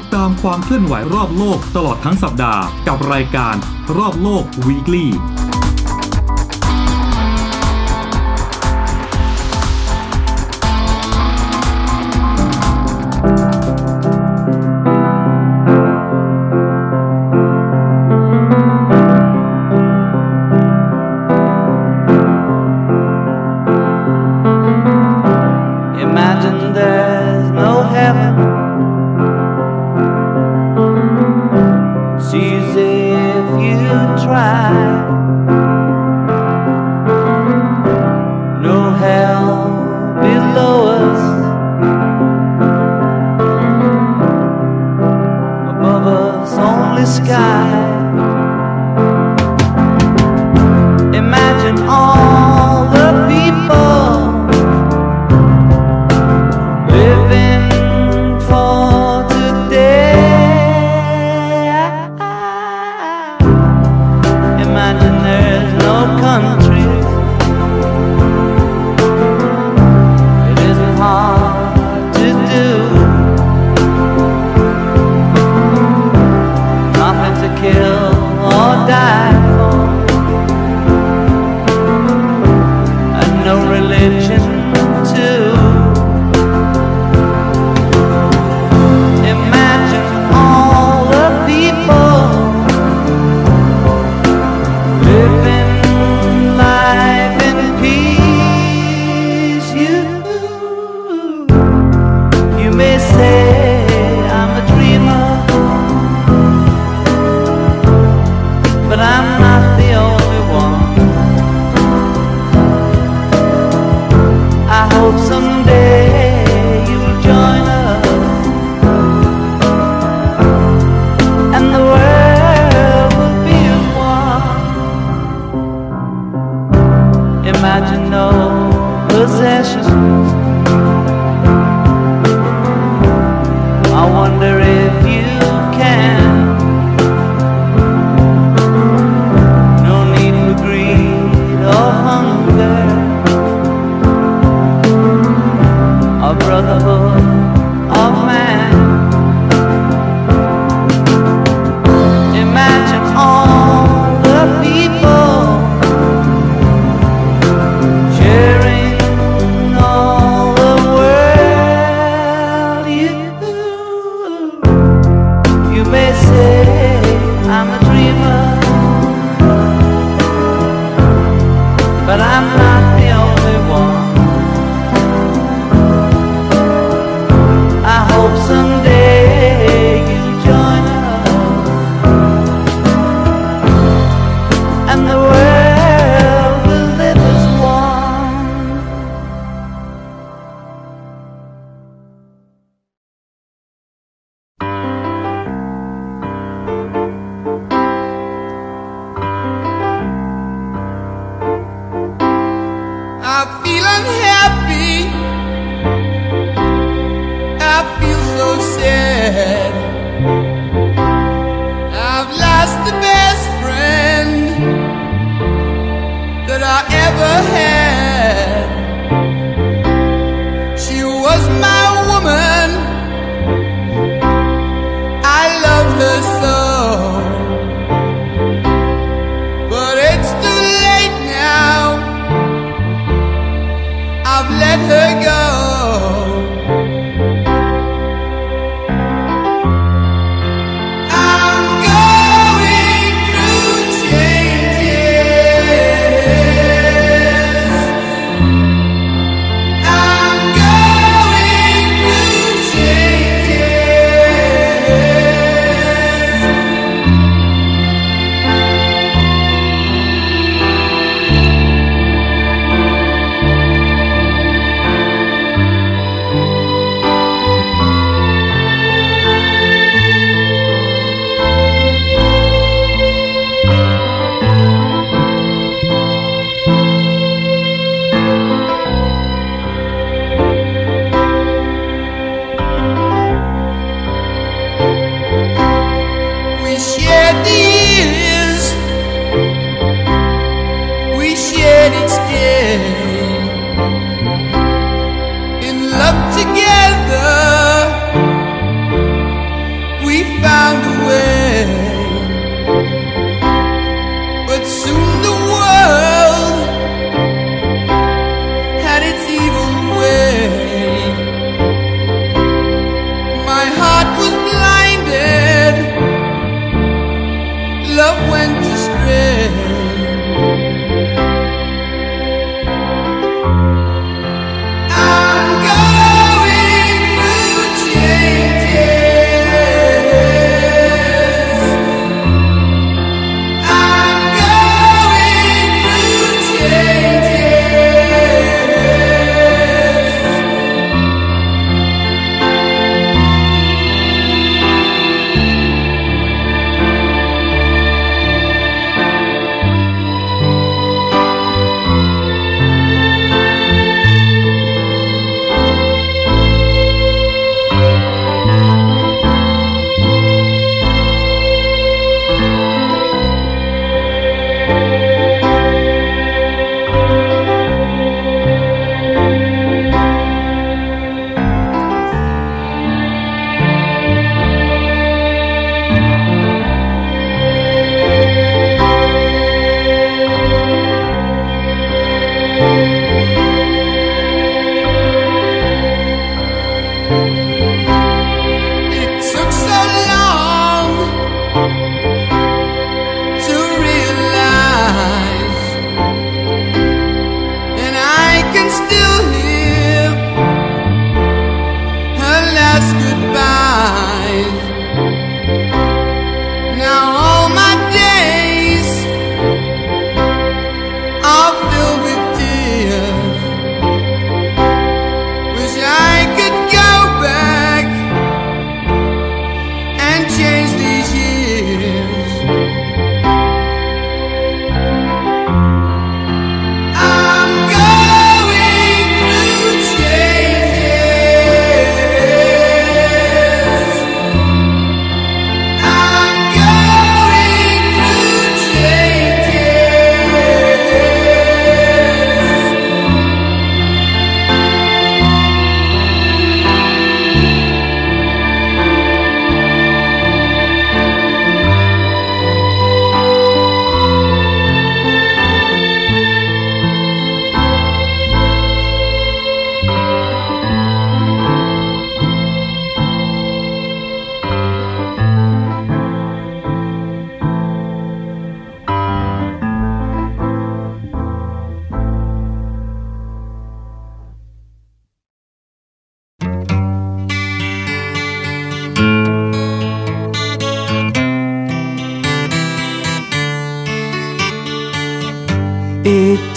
ดตามความเคลื่อนไหวรอบโลกตลอดทั้งสัปดาห์ กับรายการรอบโลก weekly the sky. love, let her go.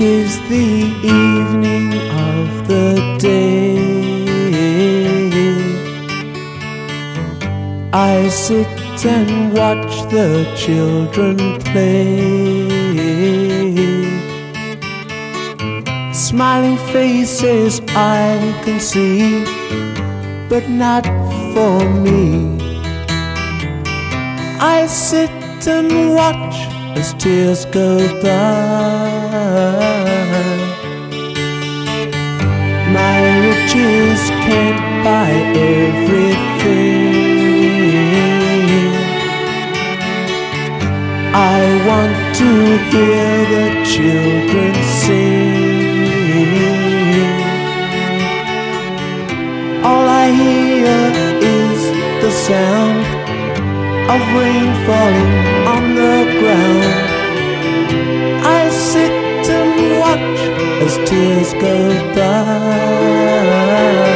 It is the evening of the day. I sit and watch the children play. Smiling faces I can see, but not for me. I sit and watch as tears go by. Riches can't buy everything. I want to hear the children sing. All I hear is the sound of rain falling on the ground. I sit and watch as tears go by.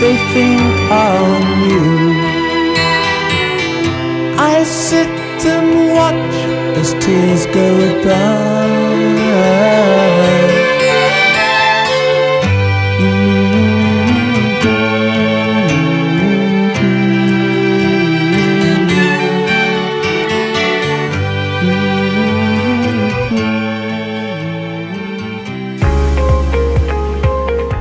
They think are new. I sit and watch as tears go by.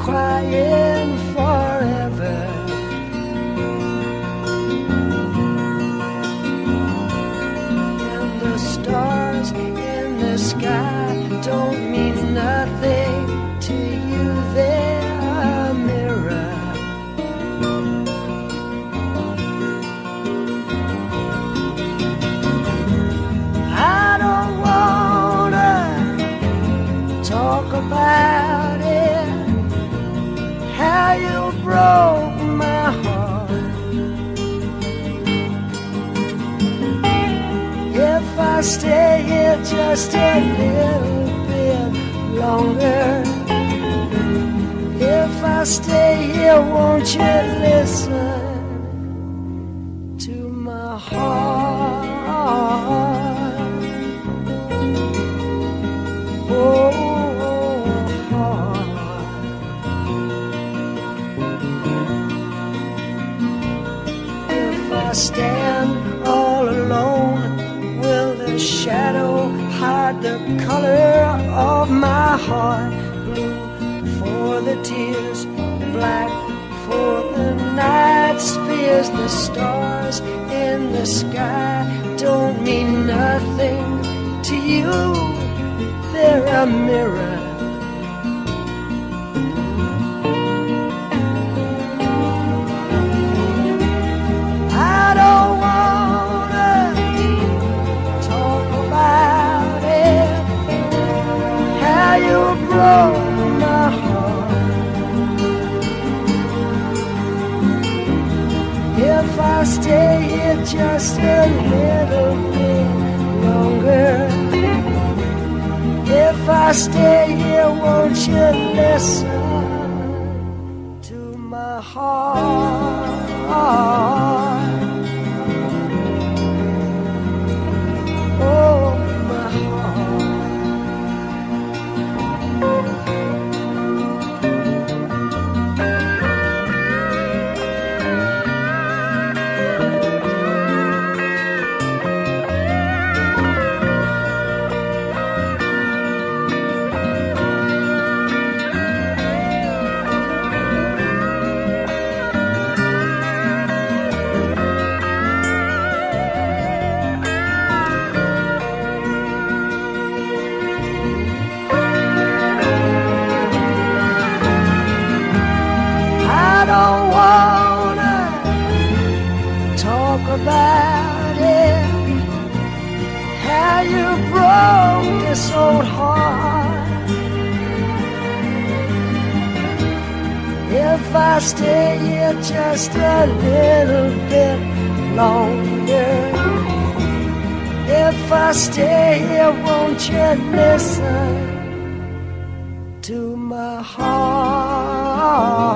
crying forever. And the stars in the sky don't mean nothing to you, they're a mirror. I don't wanna talk about just a little bit longer. If I stay here, won't you listen Blue for the tears, black for the night. fears. The stars in the sky don't mean nothing to you. They're a mirror. I don't wanna talk about it. How you broke just a little bit longer. If I stay here, won't you listen to my heart? Broke this old heart. If I stay here just a little bit longer. If I stay here, won't you listen? to my heart.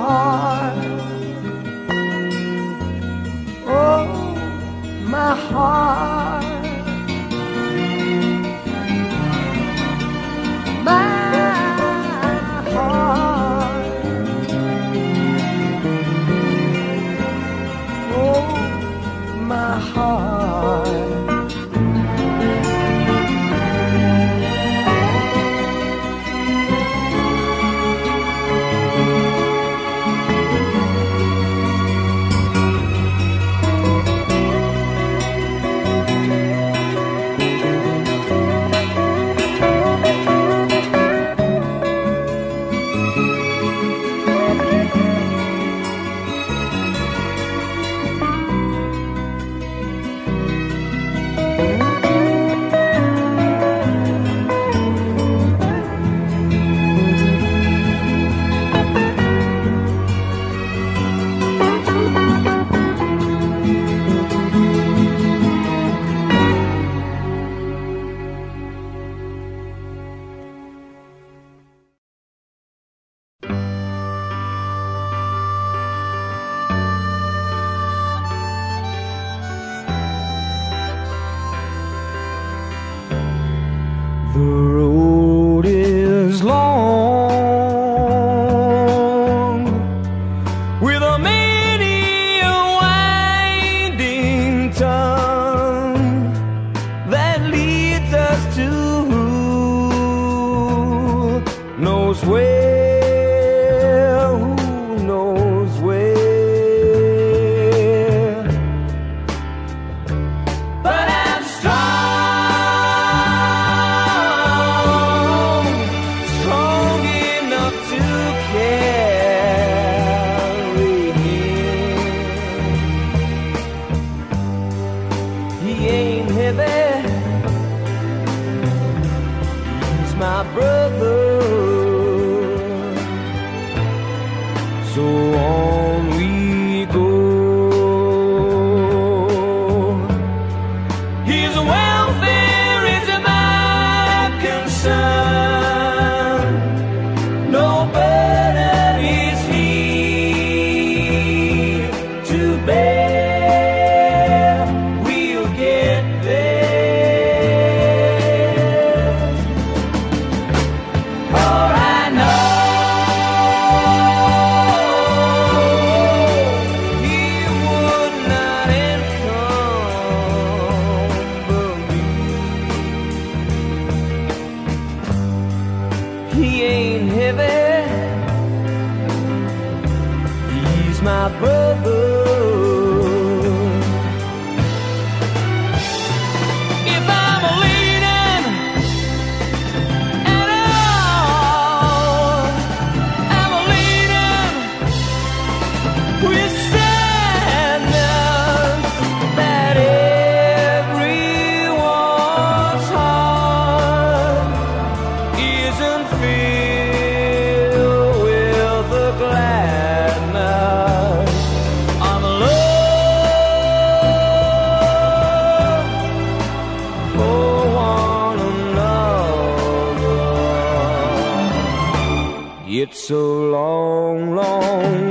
It's so long, long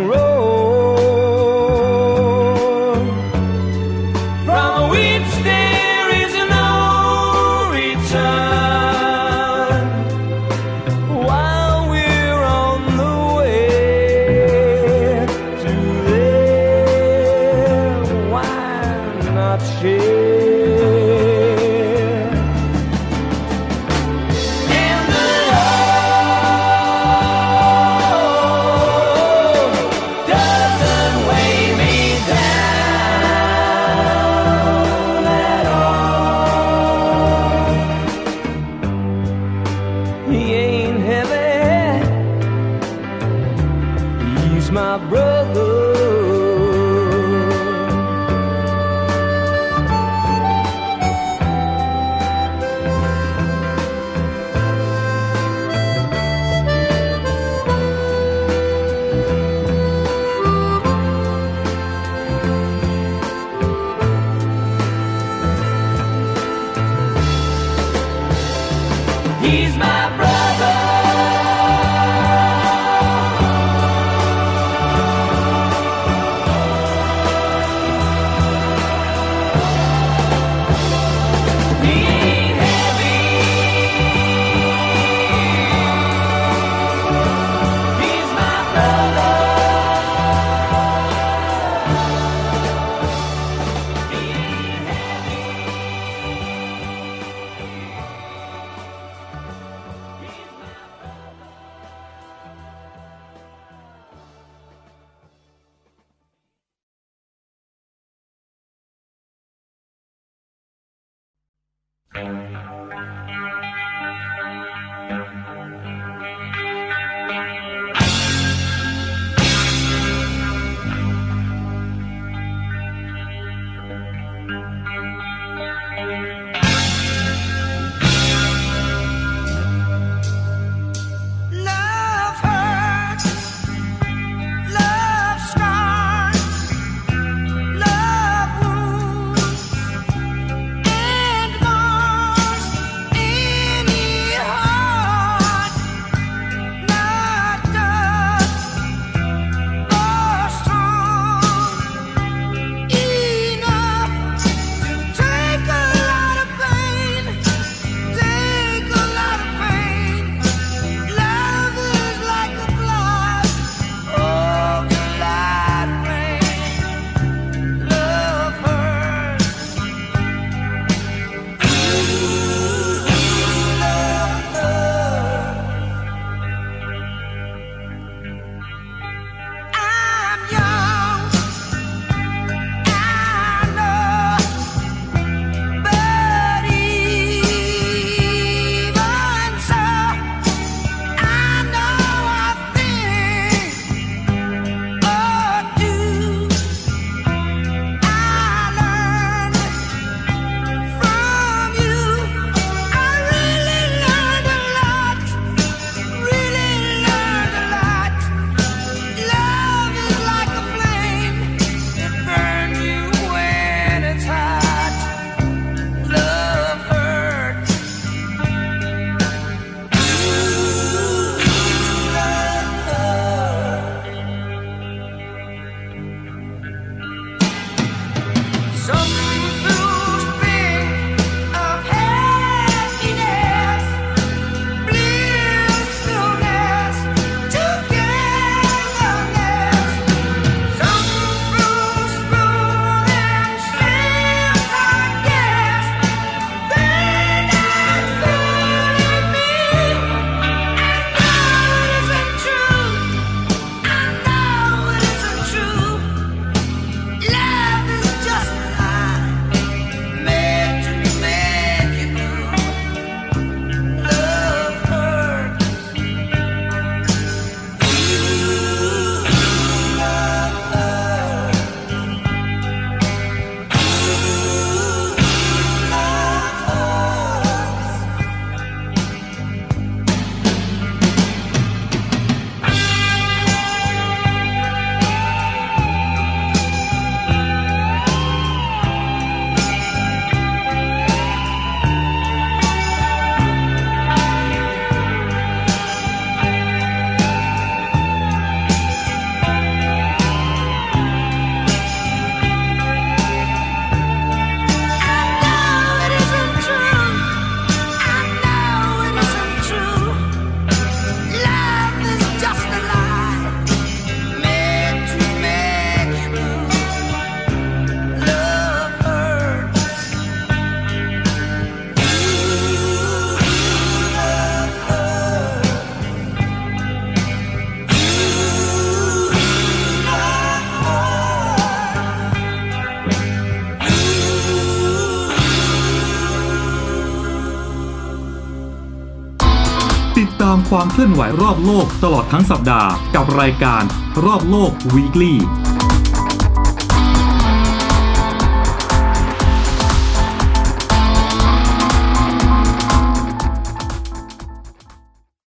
เคลื่อนไหวรอบโลกตลอดทั้งสัปดาห์ กับรายการรอบโลก Weekly